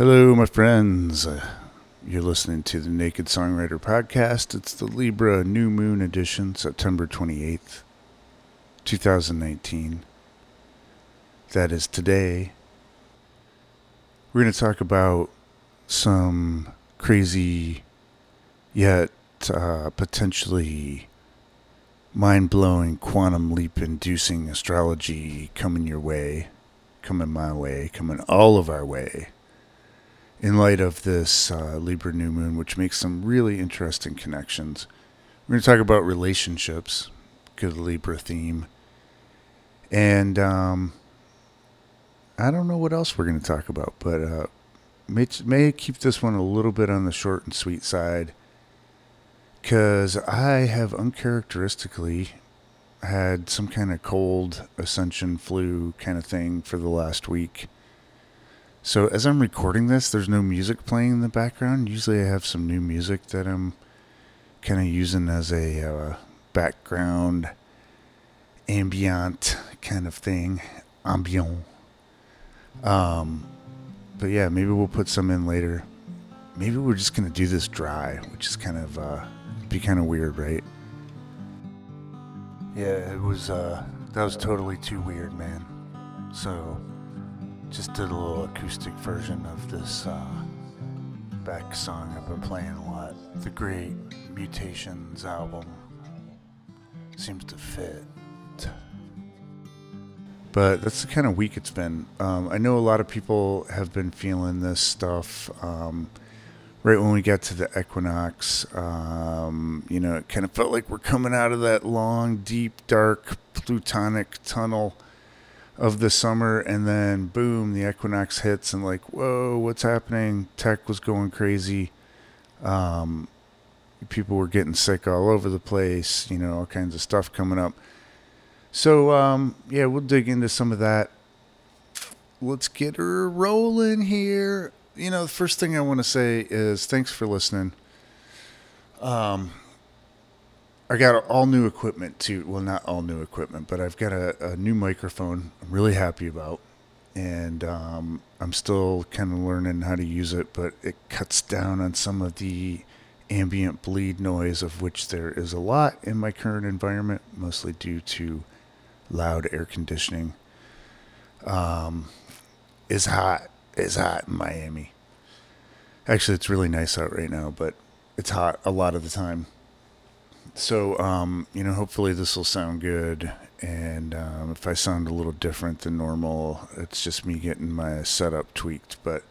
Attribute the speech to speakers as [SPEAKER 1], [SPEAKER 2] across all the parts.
[SPEAKER 1] Hello, my friends. Uh, you're listening to the Naked Songwriter Podcast. It's the Libra New Moon Edition, September 28th, 2019. That is today. We're going to talk about some crazy yet uh, potentially mind blowing, quantum leap inducing astrology coming your way, coming my way, coming all of our way in light of this uh, Libra new moon, which makes some really interesting connections. We're going to talk about relationships, good Libra theme. And um, I don't know what else we're going to talk about, but uh, may, may keep this one a little bit on the short and sweet side because I have uncharacteristically had some kind of cold ascension flu kind of thing for the last week. So as I'm recording this, there's no music playing in the background. Usually I have some new music that I'm kind of using as a uh, background ambient kind of thing, ambient. Um, but yeah, maybe we'll put some in later. Maybe we're just gonna do this dry, which is kind of uh, be kind of weird, right? Yeah, it was. Uh, that was totally too weird, man. So just did a little acoustic version of this uh, Beck song I've been playing a lot. The great Mutations album seems to fit. But that's the kind of week it's been. Um, I know a lot of people have been feeling this stuff. Um, right when we got to the equinox, um, you know, it kind of felt like we're coming out of that long, deep, dark plutonic tunnel of the summer and then boom the equinox hits and like whoa what's happening? Tech was going crazy. Um, people were getting sick all over the place you know all kinds of stuff coming up. So um, yeah we'll dig into some of that. Let's get her rolling here. You know the first thing i want to say is thanks for listening. Um, I got all new equipment too. Well, not all new equipment, but I've got a, a new microphone. I'm really happy about, and um, I'm still kind of learning how to use it. But it cuts down on some of the ambient bleed noise, of which there is a lot in my current environment, mostly due to loud air conditioning. Um, is hot. It's hot in Miami. Actually, it's really nice out right now, but it's hot a lot of the time so um, you know, hopefully this will sound good. And um, if I sound a little different than normal, it's just me getting my setup tweaked. But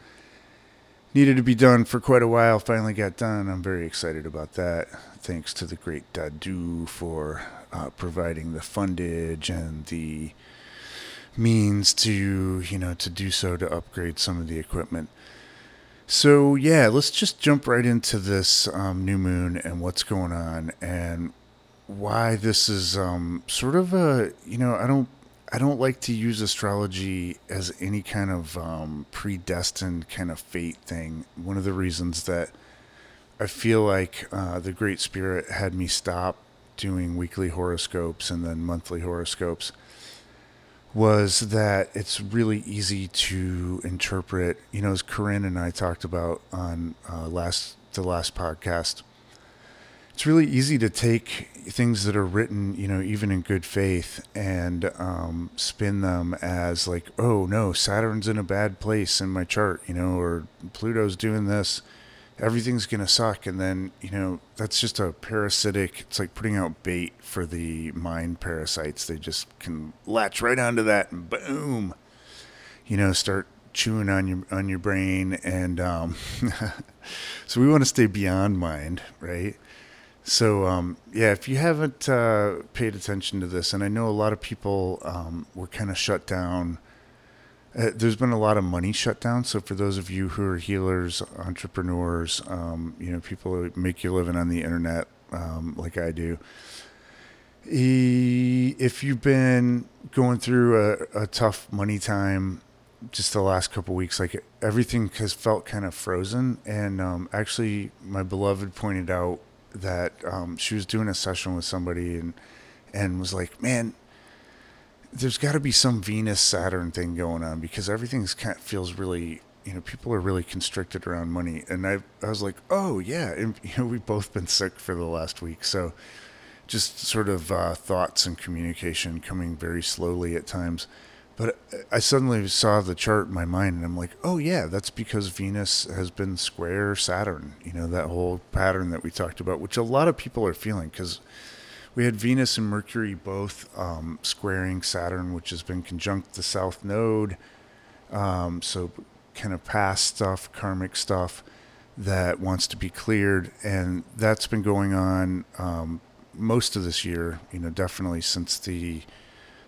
[SPEAKER 1] needed to be done for quite a while. Finally got done. I'm very excited about that. Thanks to the great Dadu for uh, providing the fundage and the means to you know to do so to upgrade some of the equipment. So yeah, let's just jump right into this um, new moon and what's going on and why this is um, sort of a you know I don't I don't like to use astrology as any kind of um, predestined kind of fate thing. One of the reasons that I feel like uh, the Great Spirit had me stop doing weekly horoscopes and then monthly horoscopes was that it's really easy to interpret. You know, as Corinne and I talked about on uh, last the last podcast, it's really easy to take things that are written, you know, even in good faith, and um, spin them as like, oh no, Saturn's in a bad place in my chart, you know, or Pluto's doing this everything's to suck. And then, you know, that's just a parasitic, it's like putting out bait for the mind parasites. They just can latch right onto that and boom, you know, start chewing on your, on your brain. And, um, so we want to stay beyond mind, right? So, um, yeah, if you haven't uh, paid attention to this, and I know a lot of people um, were kind of shut down uh, there's been a lot of money shut down. So for those of you who are healers, entrepreneurs, um, you know, people who make your living on the internet, um, like I do, if you've been going through a, a tough money time, just the last couple weeks, like everything has felt kind of frozen. And um, actually, my beloved pointed out that um, she was doing a session with somebody and and was like, "Man, there's got to be some Venus Saturn thing going on because everything's kind of feels really you know, people are really constricted around money. And I, I was like, oh yeah, and, you know, we've both been sick for the last week, so just sort of uh, thoughts and communication coming very slowly at times. But I suddenly saw the chart in my mind, and I'm like, oh yeah, that's because Venus has been square Saturn. You know that whole pattern that we talked about, which a lot of people are feeling because we had Venus and Mercury both um, squaring Saturn, which has been conjunct the South Node. Um, so kind of past stuff, karmic stuff that wants to be cleared, and that's been going on um, most of this year. You know, definitely since the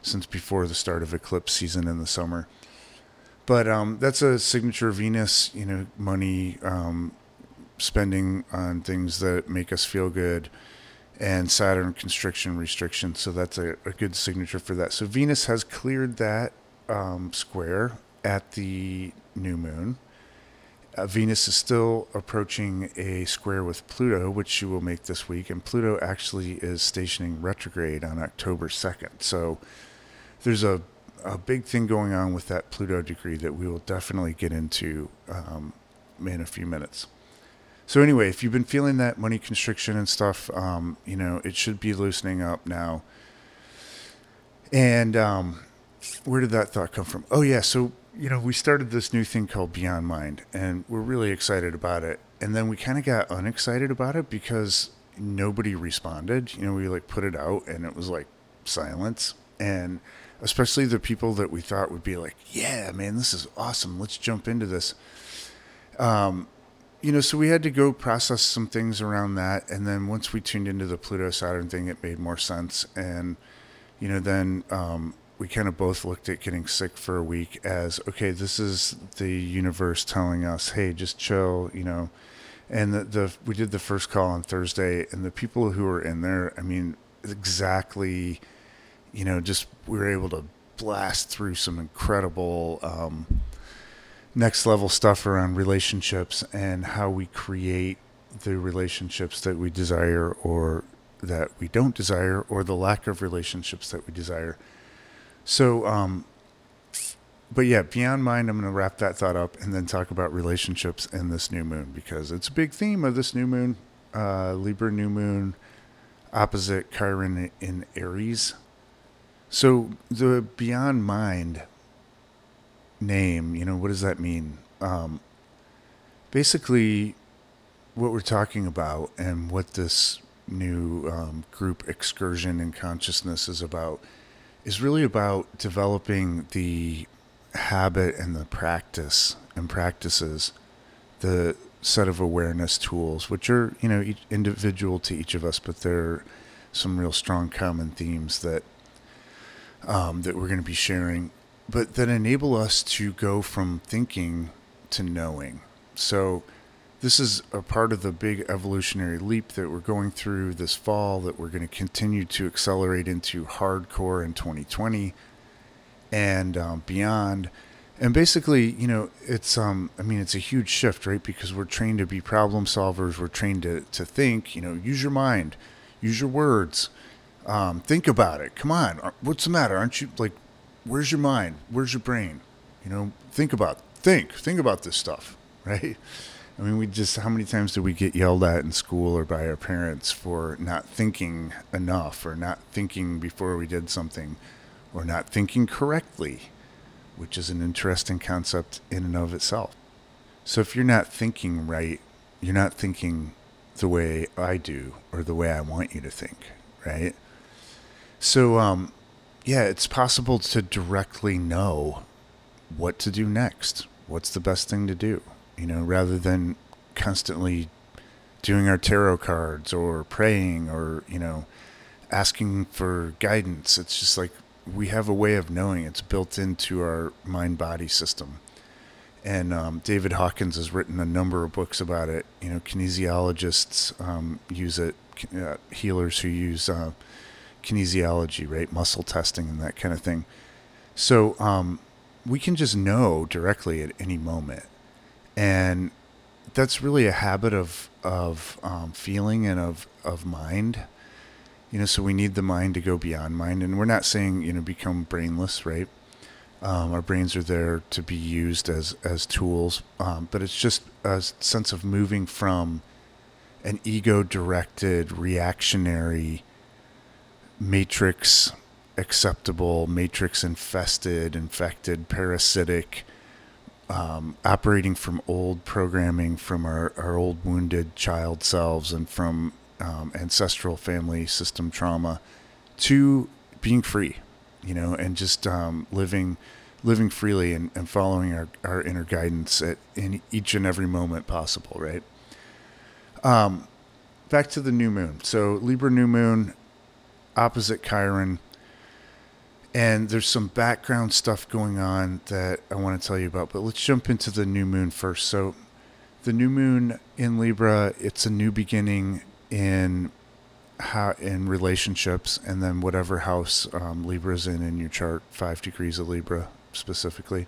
[SPEAKER 1] since before the start of eclipse season in the summer. But um, that's a signature Venus. You know, money um, spending on things that make us feel good, and Saturn constriction restriction. So that's a, a good signature for that. So Venus has cleared that um, square at the new moon. Uh, Venus is still approaching a square with Pluto, which she will make this week, and Pluto actually is stationing retrograde on October 2nd. So there's a, a big thing going on with that Pluto degree that we will definitely get into um, in a few minutes. So, anyway, if you've been feeling that money constriction and stuff, um, you know, it should be loosening up now. And um, where did that thought come from? Oh, yeah. So you know, we started this new thing called Beyond Mind, and we're really excited about it. And then we kind of got unexcited about it because nobody responded. You know, we like put it out, and it was like silence. And especially the people that we thought would be like, "Yeah, man, this is awesome. Let's jump into this." Um, you know, so we had to go process some things around that, and then once we tuned into the Pluto Saturn thing, it made more sense. And you know, then um, we kind of both looked at getting sick for a week as okay, this is the universe telling us, hey, just chill, you know. And the, the we did the first call on Thursday, and the people who were in there, I mean, exactly, you know, just we were able to blast through some incredible um, next level stuff around relationships and how we create the relationships that we desire or that we don't desire or the lack of relationships that we desire so, um, but yeah, beyond mind, I'm going to wrap that thought up and then talk about relationships in this new moon because it's a big theme of this new moon, uh, Libra new moon, opposite Chiron in Aries. So the beyond mind name, you know, what does that mean? Um, basically, what we're talking about and what this new um, group excursion in consciousness is about is really about developing the habit and the practice and practices, the set of awareness tools, which are, you know, individual to each of us, but they're some real strong common themes that um, that we're going to be sharing, but that enable us to go from thinking to knowing. So this is a part of the big evolutionary leap that we're going through this fall that we're going to continue to accelerate into hardcore in 2020 and um, beyond. And basically you know it's um i mean it's a huge shift right? Because we're trained to be problem solvers. We're trained to, to think you know use your mind use your words um, think about it. Come on what's the matter? Aren't you like where's your mind where's your brain you know think about think think about this stuff right I mean, we just, how many times do we get yelled at in school or by our parents for not thinking enough or not thinking before we did something or not thinking correctly, which is an interesting concept in and of itself. So if you're not thinking right, you're not thinking the way I do or the way I want you to think, right? So, um, yeah, it's possible to directly know what to do next. What's the best thing to do? you know, rather than constantly doing our tarot cards or praying or, you know, asking for guidance. It's just like we have a way of knowing it's built into our mind body system. And um, David Hawkins has written a number of books about it. You know, kinesiologists um, use it, uh, healers who use uh, kinesiology, right? Muscle testing and that kind of thing. So um, we can just know directly at any moment and that's really a habit of of um, feeling and of of mind. You know, so we need the mind to go beyond mind, and we're not saying you know become brainless, right? Um, our brains are there to be used as as tools, um, but it's just a sense of moving from an ego-directed, reactionary, matrix acceptable, matrix infested, infected, parasitic, um, operating from old programming from our, our old wounded child selves and from um, ancestral family system trauma to being free, you know, and just um, living living freely and, and following our, our inner guidance at in each and every moment possible, right? Um, back to the new moon. So Libra new moon, opposite Chiron. And there's some background stuff going on that I want to tell you about, but let's jump into the new moon first. So, the new moon in Libra, it's a new beginning in how in relationships, and then whatever house um, Libra's in in your chart, five degrees of Libra specifically.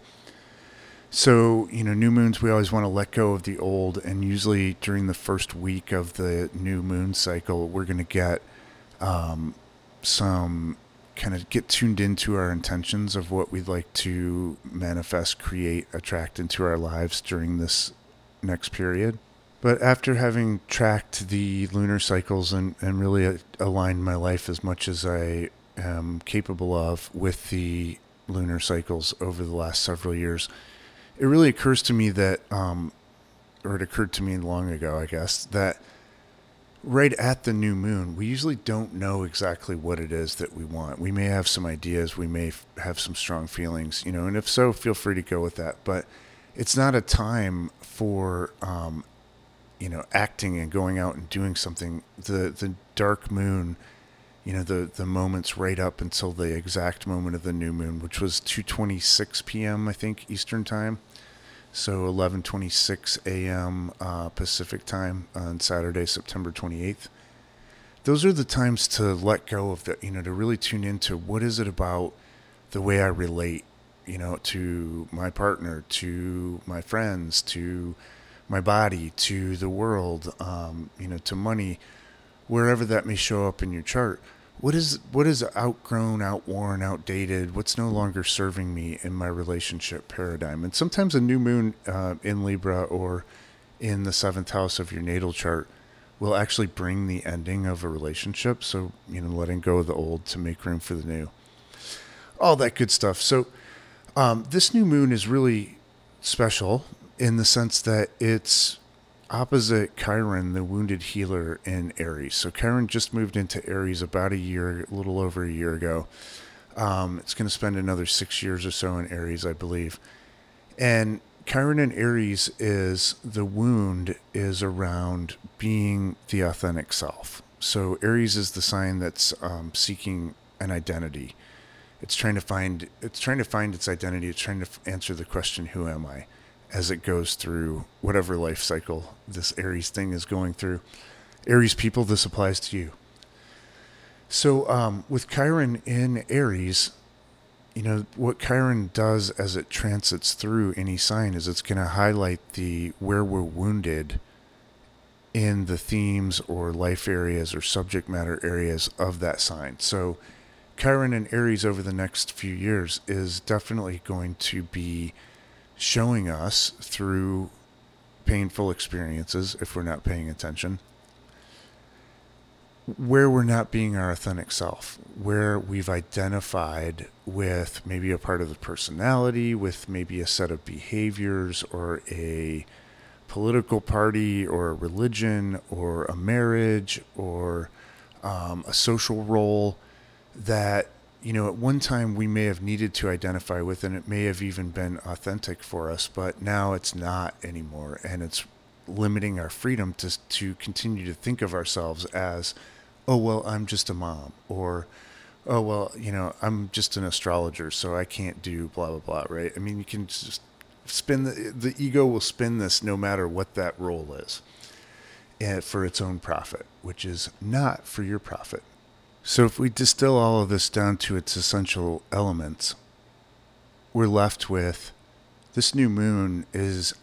[SPEAKER 1] So, you know, new moons, we always want to let go of the old. And usually during the first week of the new moon cycle, we're going to get um, some kind of get tuned into our intentions of what we'd like to manifest, create, attract into our lives during this next period. But after having tracked the lunar cycles and, and really aligned my life as much as I am capable of with the lunar cycles over the last several years, it really occurs to me that, um, or it occurred to me long ago, I guess, that right at the new moon, we usually don't know exactly what it is that we want. We may have some ideas, we may f- have some strong feelings, you know, and if so, feel free to go with that. But it's not a time for, um, you know, acting and going out and doing something. The the dark moon, you know, the the moments right up until the exact moment of the new moon, which was 2:26 p.m. I think Eastern time so 11:26 a.m. Uh, Pacific time on Saturday, September 28th. Those are the times to let go of the, you know, to really tune into what is it about the way I relate, you know, to my partner, to my friends, to my body, to the world, um, you know, to money, wherever that may show up in your chart what is what is outgrown, outworn, outdated? What's no longer serving me in my relationship paradigm? And sometimes a new moon uh, in Libra or in the seventh house of your natal chart will actually bring the ending of a relationship. So you know, letting go of the old to make room for the new. All that good stuff. So um, this new moon is really special in the sense that it's opposite Chiron, the wounded healer in Aries. So Chiron just moved into Aries about a year, a little over a year ago. Um, it's going to spend another six years or so in Aries, I believe. And Chiron in Aries is the wound is around being the authentic self. So Aries is the sign that's um, seeking an identity. It's trying to find it's trying to find its identity. It's trying to f- answer the question, "Who am I?" As it goes through whatever life cycle this Aries thing is going through. Aries people, this applies to you. So, um, with Chiron in Aries, you know, what Chiron does as it transits through any sign is it's going to highlight the where we're wounded in the themes or life areas or subject matter areas of that sign. So, Chiron in Aries over the next few years is definitely going to be showing us through painful experiences, if we're not paying attention, where we're not being our authentic self, where we've identified with maybe a part of the personality, with maybe a set of behaviors or a political party or a religion or a marriage or um, a social role that you know, at one time we may have needed to identify with, and it may have even been authentic for us, but now it's not anymore, and it's limiting our freedom to to continue to think of ourselves as, oh well, I'm just a mom, or oh well, you know, I'm just an astrologer, so I can't do blah blah blah, right? I mean, you can just spin the the ego will spin this no matter what that role is, and eh, for its own profit, which is not for your profit. So, if we distill all of this down to its essential elements, we're left with this new moon is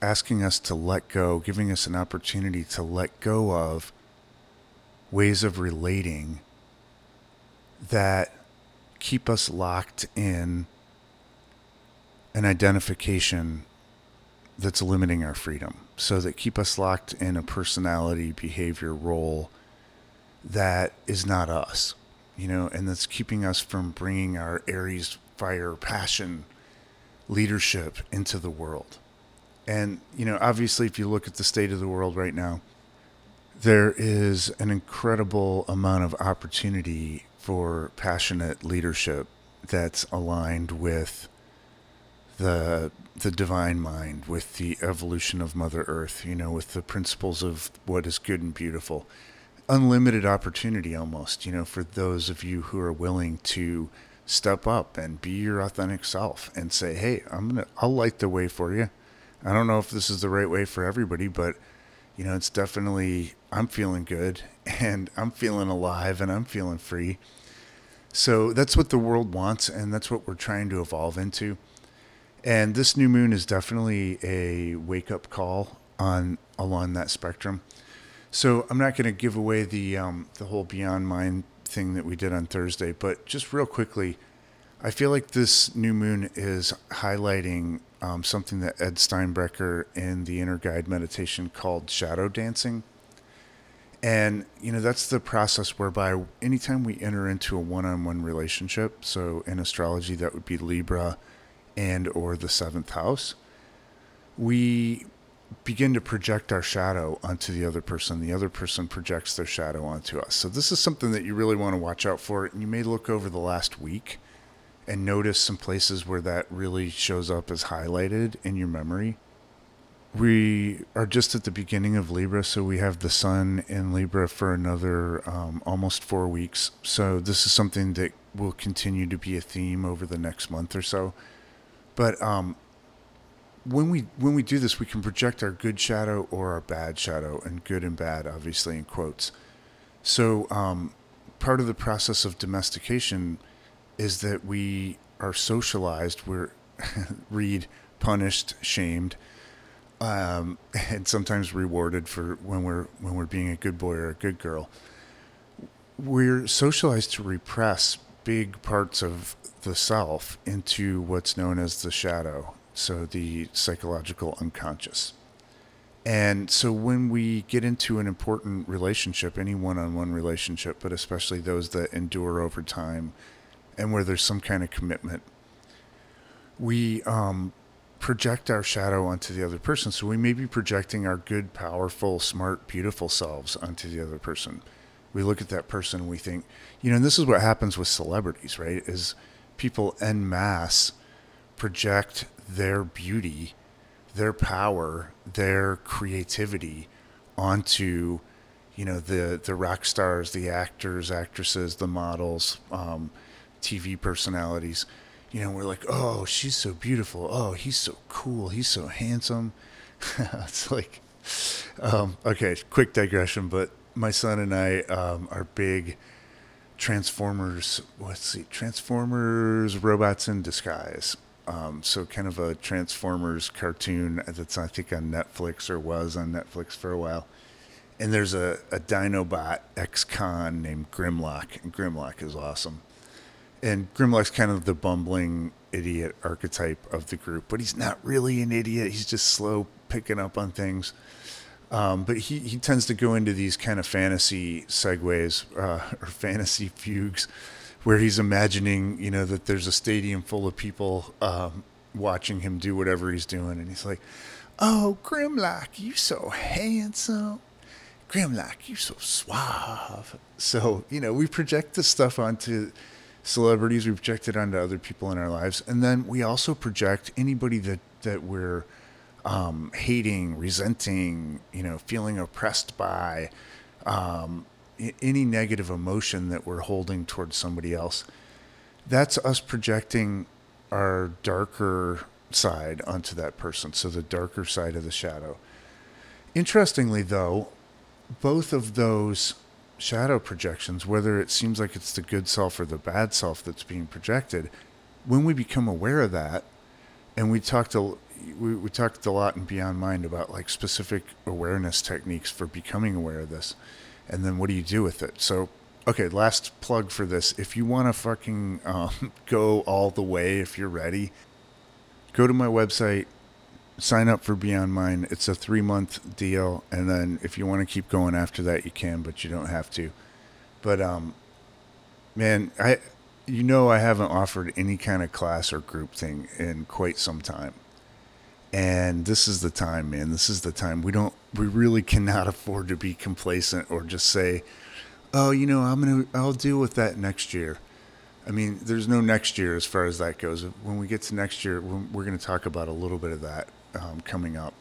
[SPEAKER 1] asking us to let go, giving us an opportunity to let go of ways of relating that keep us locked in an identification that's limiting our freedom. So that keep us locked in a personality, behavior, role that is not us, you know, and that's keeping us from bringing our Aries fire, passion, leadership into the world. And, you know, obviously, if you look at the state of the world right now, there is an incredible amount of opportunity for passionate leadership that's aligned with the the divine mind, with the evolution of Mother Earth, you know, with the principles of what is good and beautiful. Unlimited opportunity almost, you know, for those of you who are willing to step up and be your authentic self and say, "Hey, I'm going to I'll light the way for you." I don't know if this is the right way for everybody, but you know, it's definitely I'm feeling good and I'm feeling alive and I'm feeling free. So that's what the world wants and that's what we're trying to evolve into. And this new moon is definitely a wake up call on along that spectrum. So I'm not going to give away the um, the whole Beyond Mind thing that we did on Thursday, but just real quickly, I feel like this new moon is highlighting um, something that Ed Steinbrecher in the Inner Guide meditation called shadow dancing. And, you know, that's the process whereby anytime we enter into a one on one relationship, so in astrology, that would be Libra and or the seventh house, we begin to project our shadow onto the other person. The other person projects their shadow onto us. So this is something that you really want to watch out for. And you may look over the last week and notice some places where that really shows up as highlighted in your memory. We are just at the beginning of Libra, so we have the sun in Libra for another um, almost four weeks. So, this is something that will continue to be a theme over the next month or so. But um, when we when we do this, we can project our good shadow or our bad shadow, and good and bad, obviously in quotes. So, um, part of the process of domestication is that we are socialized. We're read, punished, shamed, um, and sometimes rewarded for when we're when we're being a good boy or a good girl. We're socialized to repress big parts of the self into what's known as the shadow, so the psychological unconscious. And so when we get into an important relationship, any one on one relationship, but especially those that endure over time and where there's some kind of commitment, we um, project our shadow onto the other person. So we may be projecting our good, powerful, smart, beautiful selves onto the other person. We look at that person and we think, you know, and this is what happens with celebrities, right? Is people en masse project their beauty, their power, their creativity onto, you know, the the rock stars, the actors, actresses, the models, um, TV personalities. You know, we're like, oh, she's so beautiful. Oh, he's so cool. He's so handsome. it's like, um, okay, quick digression, but my son and I um, are big Transformers. Let's see, Transformers robots in disguise. Um, so kind of a Transformers cartoon that's I think on Netflix or was on Netflix for a while. And there's a, a Dinobot ex-con named Grimlock, and Grimlock is awesome and Grimlock's kind of the bumbling idiot archetype of the group, but he's not really an idiot. He's just slow picking up on things. Um, but he, he tends to go into these kind of fantasy segues uh, or fantasy fugues where he's imagining, you know, that there's a stadium full of people um, watching him do whatever he's doing. And he's like, Oh, Grimlock, you so handsome. Grimlock, you so suave. So, you know, we project this stuff onto celebrities we project it onto other people in our lives and then we also project anybody that that we're um, hating resenting you know feeling oppressed by um, any negative emotion that we're holding towards somebody else that's us projecting our darker side onto that person. So the darker side of the shadow. Interestingly though both of those shadow projections, whether it seems like it's the good self or the bad self that's being projected, when we become aware of that, and we talked a, we, we talked a lot in Beyond Mind about like specific awareness techniques for becoming aware of this, and then what do you do with it? So, okay, last plug for this: if you want to fucking um, go all the way, if you're ready, go to my website, sign up for Beyond Mind. It's a three month deal, and then if you want to keep going after that, you can, but you don't have to. But um, man, I you know I haven't offered any kind of class or group thing in quite some time. And this is the time, man. This is the time. We don't we really cannot afford to be complacent or just say, "Oh, you know, I'm to I'll deal with that next year." I mean, there's no next year as far as that goes. When we get to next year, we're, going to talk about a little bit of that um, coming up.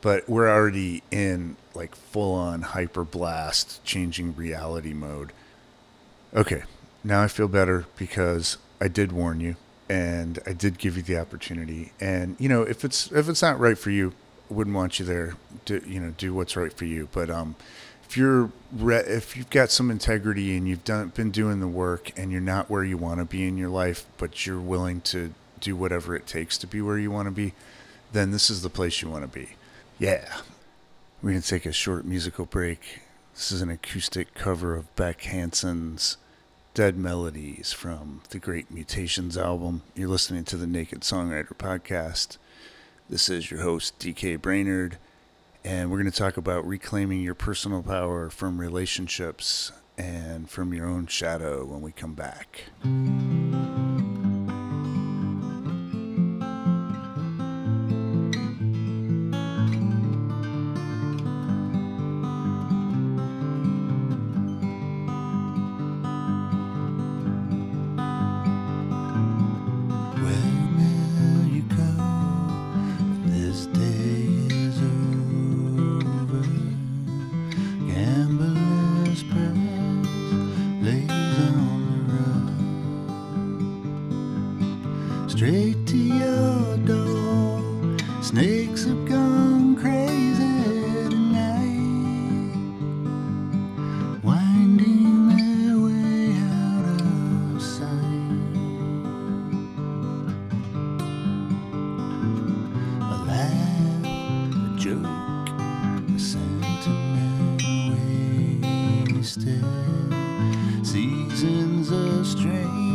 [SPEAKER 1] But we're already in like full on hyper blast, changing reality mode. Okay, now I feel better because I did warn you and I did give you the opportunity. And you know, if it's if it's not right for you, wouldn't want you there. To you know, do what's right for you. But um, if you're re- if you've got some integrity and you've done been doing the work and you're not where you want to be in your life, but you're willing to do whatever it takes to be where you want to be, then this is the place you want to be. Yeah. We're going to take a short musical break. This is an acoustic cover of Beck Hansen's Dead Melodies from the Great Mutations album. You're listening to the Naked Songwriter Podcast. This is your host, DK Brainerd, and we're going to talk about reclaiming your personal power from relationships and from your own shadow when we come back. wasted. Seasons of strange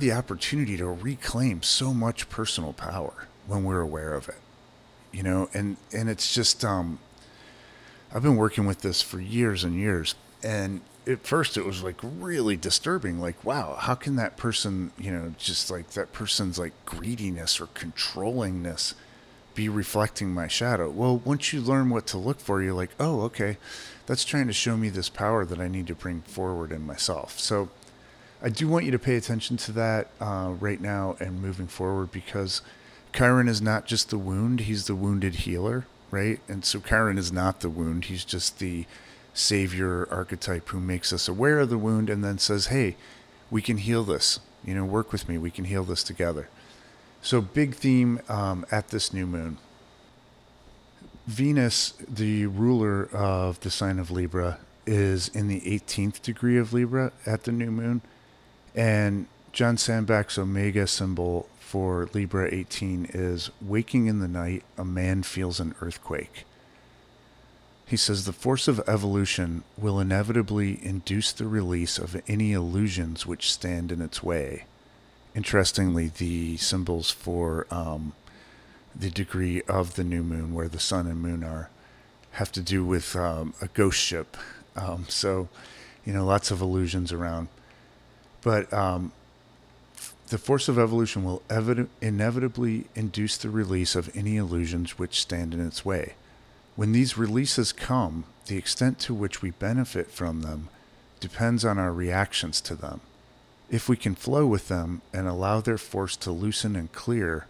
[SPEAKER 1] the opportunity to reclaim so much personal power when we're aware of it you know? And and it's just um i've been working with this for years and years and at first it was like really disturbing like wow how can that person you know just like that person's like greediness or controllingness be reflecting my shadow? Well once you learn what to look for you're like oh okay that's trying to show me this power that i need to bring forward in myself. So I do want you to pay attention to that uh, right now and moving forward because Chiron is not just the wound, he's the wounded healer, right? And so Chiron is not the wound, he's just the savior archetype who makes us aware of the wound and then says, hey, we can heal this. You know, work with me, we can heal this together. So, big theme um, at this new moon. Venus, the ruler of the sign of Libra, is in the 18th degree of Libra at the new moon. And John Sandbach's Omega symbol for Libra 18 is waking in the night, a man feels an earthquake. He says the force of evolution will inevitably induce the release of any illusions which stand in its way. Interestingly, the symbols for um, the degree of the new moon, where the sun and moon are, have to do with um, a ghost ship. Um, so, you know, lots of illusions around. But um, The force of evolution will evid- inevitably induce the release of any illusions which stand in its way. When these releases come, the extent to which we benefit from them depends on our reactions to them. If we can flow with them and allow their force to loosen and clear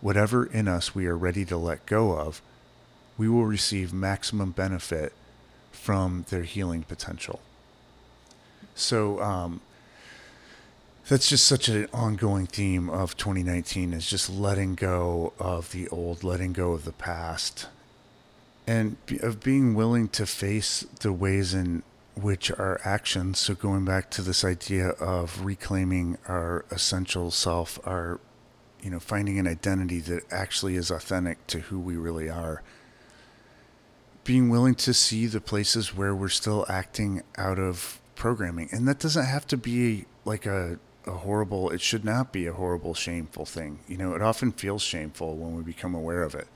[SPEAKER 1] whatever in us we are ready to let go of, we will receive maximum benefit from their healing potential. So, um, that's just such an ongoing theme of 2019 is just letting go of the old, letting go of the past, and of being willing to face the ways in which our actions, so going back to this idea of reclaiming our essential self, our, you know, finding an identity that actually is authentic to who we really are. Being willing to see the places where we're still acting out of programming. And that doesn't have to be like a, a horrible, it should not be a horrible, shameful thing. You know, it often feels shameful when we become aware of it.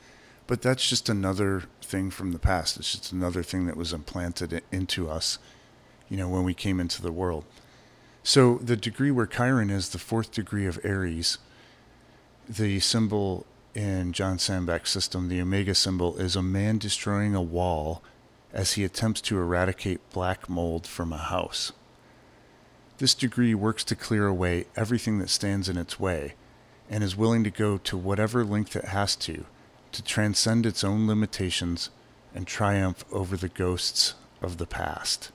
[SPEAKER 1] But that's just another thing from the past. It's just another thing that was implanted into us, you know, when we came into the world. So the degree where Chiron is the fourth degree of Aries, the symbol in John Sandbach's system, the Omega symbol, is a man destroying a wall as he attempts to eradicate black mold from a house. This degree works to clear away everything that stands in its way and is willing to go to whatever length it has to to transcend its own limitations and triumph over the ghosts of the past.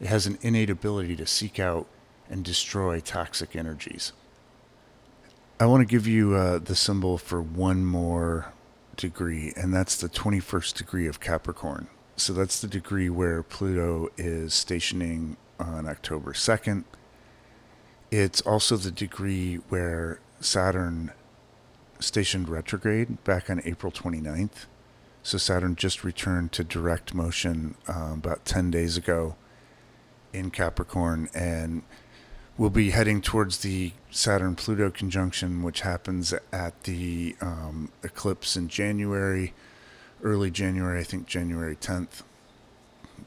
[SPEAKER 1] It has an innate ability to seek out and destroy toxic energies. I want to give you uh, the symbol for one more degree, and that's the 21st degree of Capricorn. So that's the degree where Pluto is stationing on October 2nd. It's also the degree where Saturn stationed retrograde back on April 29th. So Saturn just returned to direct motion um, about 10 days ago in Capricorn and we'll be heading towards the Saturn Pluto conjunction, which happens at the um, eclipse in January, early January, I think January 10th.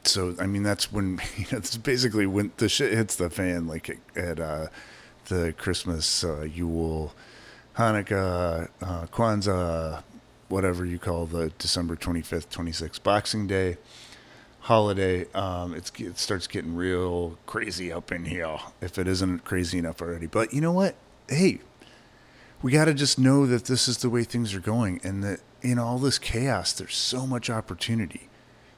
[SPEAKER 1] So, I mean, that's when, you know, basically when the shit hits the fan, like at uh, the Christmas, uh, Yule, Hanukkah, uh, Kwanzaa, whatever you call the December 25th, 26th Boxing Day holiday. Um, it starts getting real crazy up in here if it isn't crazy enough already. But you know what? Hey, we got to just know that this is the way things are going and that in all this chaos, there's so much opportunity.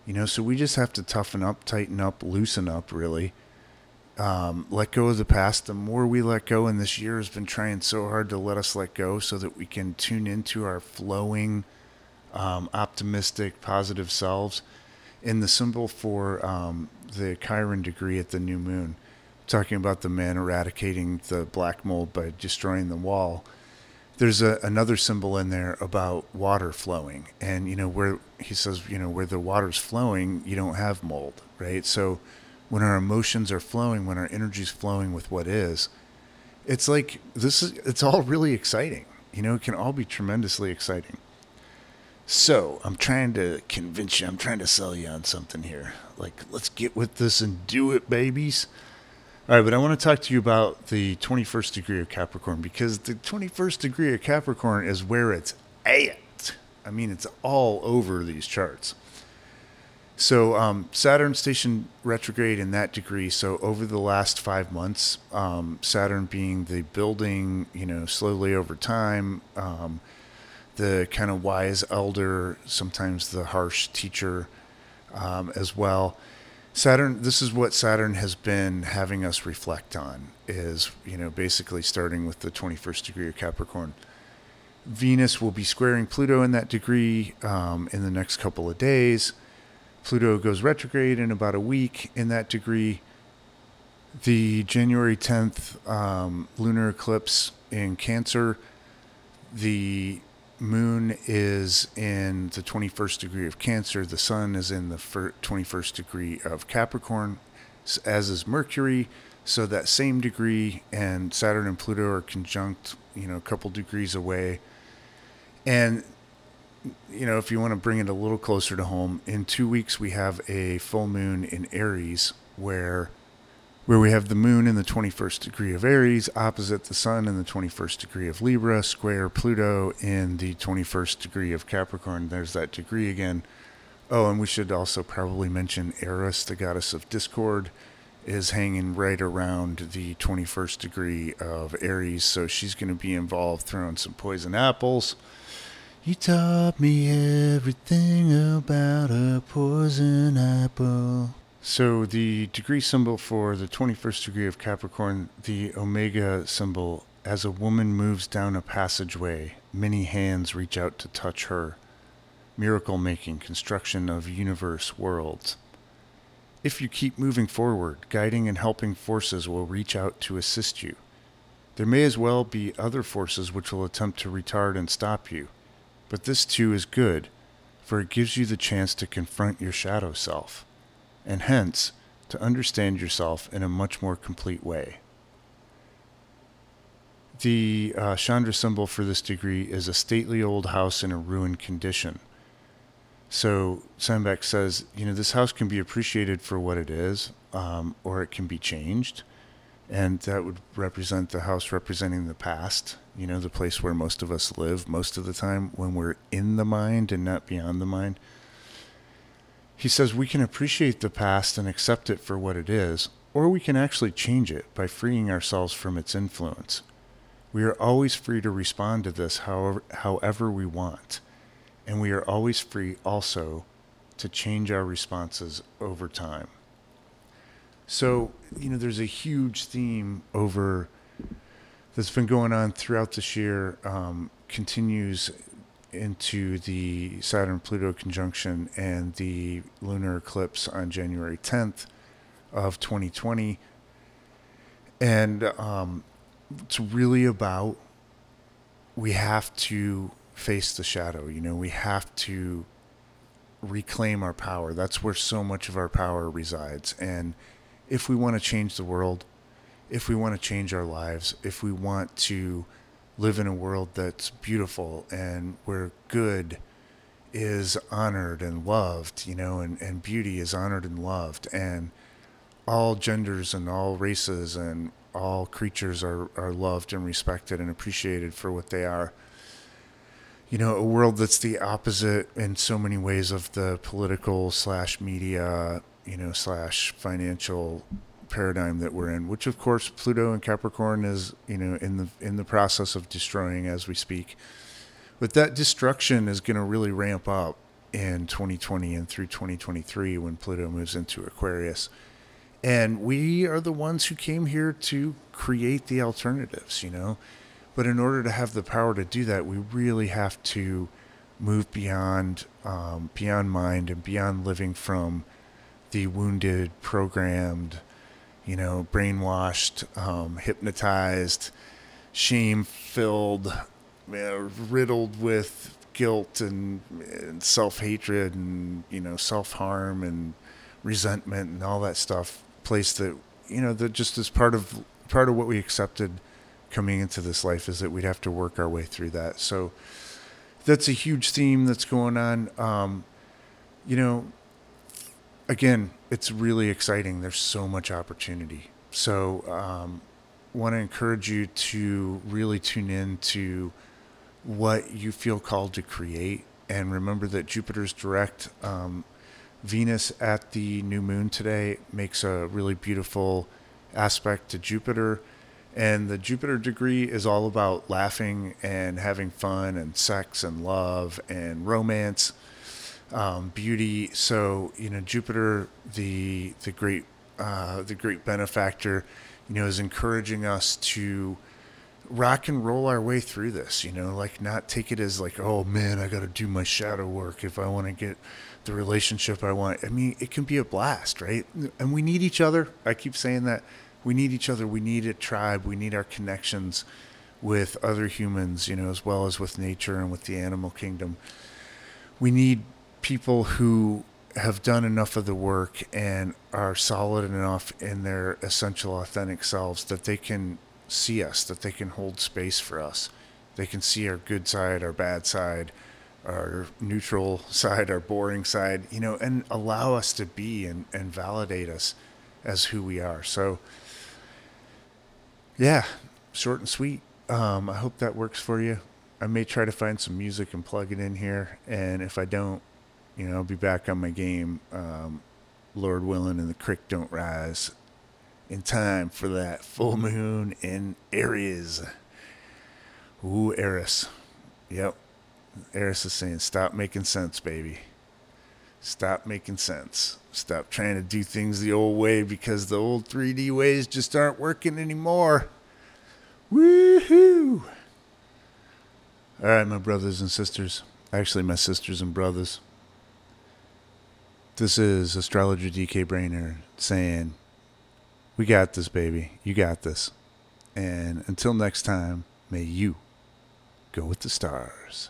[SPEAKER 1] You know, so we just have to toughen up, tighten up, loosen up, really, um, let go of the past. The more we let go, and this year has been trying so hard to let us let go so that we can tune into our flowing, um, optimistic, positive selves. In the symbol for um, the Chiron degree at the new moon, talking about the man eradicating the black mold by destroying the wall. There's a, another symbol in there about water flowing, and you know where he says, you know, where the water's flowing, you don't have mold, right? So when our emotions are flowing, when our energy's flowing with what is, it's like this is it's all really exciting. You know, it can all be tremendously exciting. So I'm trying to convince you, I'm trying to sell you on something here. Like, let's get with this and do it, babies. All right, but I want to talk to you about the 21st degree of Capricorn because the 21st degree of Capricorn is where it's at. I mean, it's all over these charts. So um, Saturn station retrograde in that degree. So over the last five months, um, Saturn being the building, you know, slowly over time, um, the kind of wise elder, sometimes the harsh teacher um, as well. Saturn, this is what Saturn has been having us reflect on is, you know, basically starting with the 21st degree of Capricorn. Venus will be squaring Pluto in that degree um, in the next couple of days. Pluto goes retrograde in about a week in that degree. The January 10th um, lunar eclipse in Cancer, the moon is in the 21st degree of Cancer, the sun is in the 21st degree of Capricorn, as is Mercury. So that same degree, and Saturn and Pluto are conjunct, you know, a couple degrees away. And you know, if you want to bring it a little closer to home, in two weeks we have a full moon in Aries where where we have the moon in the 21st degree of Aries, opposite the sun in the 21st degree of Libra, square Pluto in the 21st degree of Capricorn. There's that degree again. Oh, and we should also probably mention Eris, the goddess of discord, is hanging right around the 21st degree of Aries, so she's going to be involved throwing some poison apples. You taught me everything about a poison apple. So the degree symbol for the 21st degree of Capricorn, the Omega symbol, as a woman moves down a passageway, many hands reach out to touch her. Miracle making, construction of universe worlds. If you keep moving forward, guiding and helping forces will reach out to assist you. There may as well be other forces which will attempt to retard and stop you, but this too is good, for it gives you the chance to confront your shadow self and hence to understand yourself in a much more complete way. The uh, Chandra symbol for this degree is a stately old house in a ruined condition. So Sandbach says, you know, this house can be appreciated for what it is, um, or it can be changed. And that would represent the house representing the past, you know, the place where most of us live most of the time when we're in the mind and not beyond the mind. He says we can appreciate the past and accept it for what it is, or we can actually change it by freeing ourselves from its influence. We are always free to respond to this however, however we want, and we are always free also to change our responses over time. So, you know, there's a huge theme over that's been going on throughout this year, um, continues into the Saturn Pluto conjunction and the lunar eclipse on January 10th of 2020. And um, it's really about we have to face the shadow. You know, we have to reclaim our power. That's where so much of our power resides. And if we want to change the world, if we want to change our lives, if we want to live in a world that's beautiful and where good is honored and loved, you know, and, and beauty is honored and loved, and all genders and all races and all creatures are, are loved and respected and appreciated for what they are. You know, a world that's the opposite in so many ways of the political slash media, you know, slash financial paradigm that we're in, which of course Pluto and Capricorn is, you know, in the in the process of destroying as we speak. But that destruction is going to really ramp up in 2020 and through 2023 when Pluto moves into Aquarius. And we are the ones who came here to create the alternatives, you know. But in order to have the power to do that, we really have to move beyond um, beyond mind and beyond living from the wounded, programmed, you know, brainwashed, um, hypnotized, shame filled, know, riddled with guilt and, and self hatred and, you know, self harm and resentment and all that stuff. Place that, you know, that just is part of part of what we accepted coming into this life is that we'd have to work our way through that. So that's a huge theme that's going on. Um, you know, again, it's really exciting. There's so much opportunity. So, um, want to encourage you to really tune in to what you feel called to create. And remember that Jupiter's direct. Um, Venus at the new moon today makes a really beautiful aspect to Jupiter. And the Jupiter degree is all about laughing and having fun and sex and love and romance um, beauty. So you know, Jupiter, the the great uh, the great benefactor, you know, is encouraging us to rock and roll our way through this. You know, like not take it as like, oh man, I got to do my shadow work if I want to get the relationship I want. I mean, it can be a blast, right? And we need each other. I keep saying that we need each other. We need a tribe. We need our connections with other humans, you know, as well as with nature and with the animal kingdom. We need people who have done enough of the work and are solid enough in their essential authentic selves that they can see us, that they can hold space for us. They can see our good side, our bad side, our neutral side, our boring side, you know, and allow us to be and, and validate us as who we are. So, yeah, short and sweet. Um, I hope that works for you. I may try to find some music and plug it in here, and if I don't, you know, I'll be back on my game. Um, Lord willing, and the creek don't rise in time for that full moon in Aries. Ooh, Eris. Yep. Eris is saying, stop making sense, baby. Stop making sense. Stop trying to do things the old way because the old 3D ways just aren't working anymore. Woohoo! All right, my brothers and sisters. Actually, my sisters and brothers. This is Astrologer DK Brainer saying, We got this, baby. You got this. And until next time, may you go with the stars.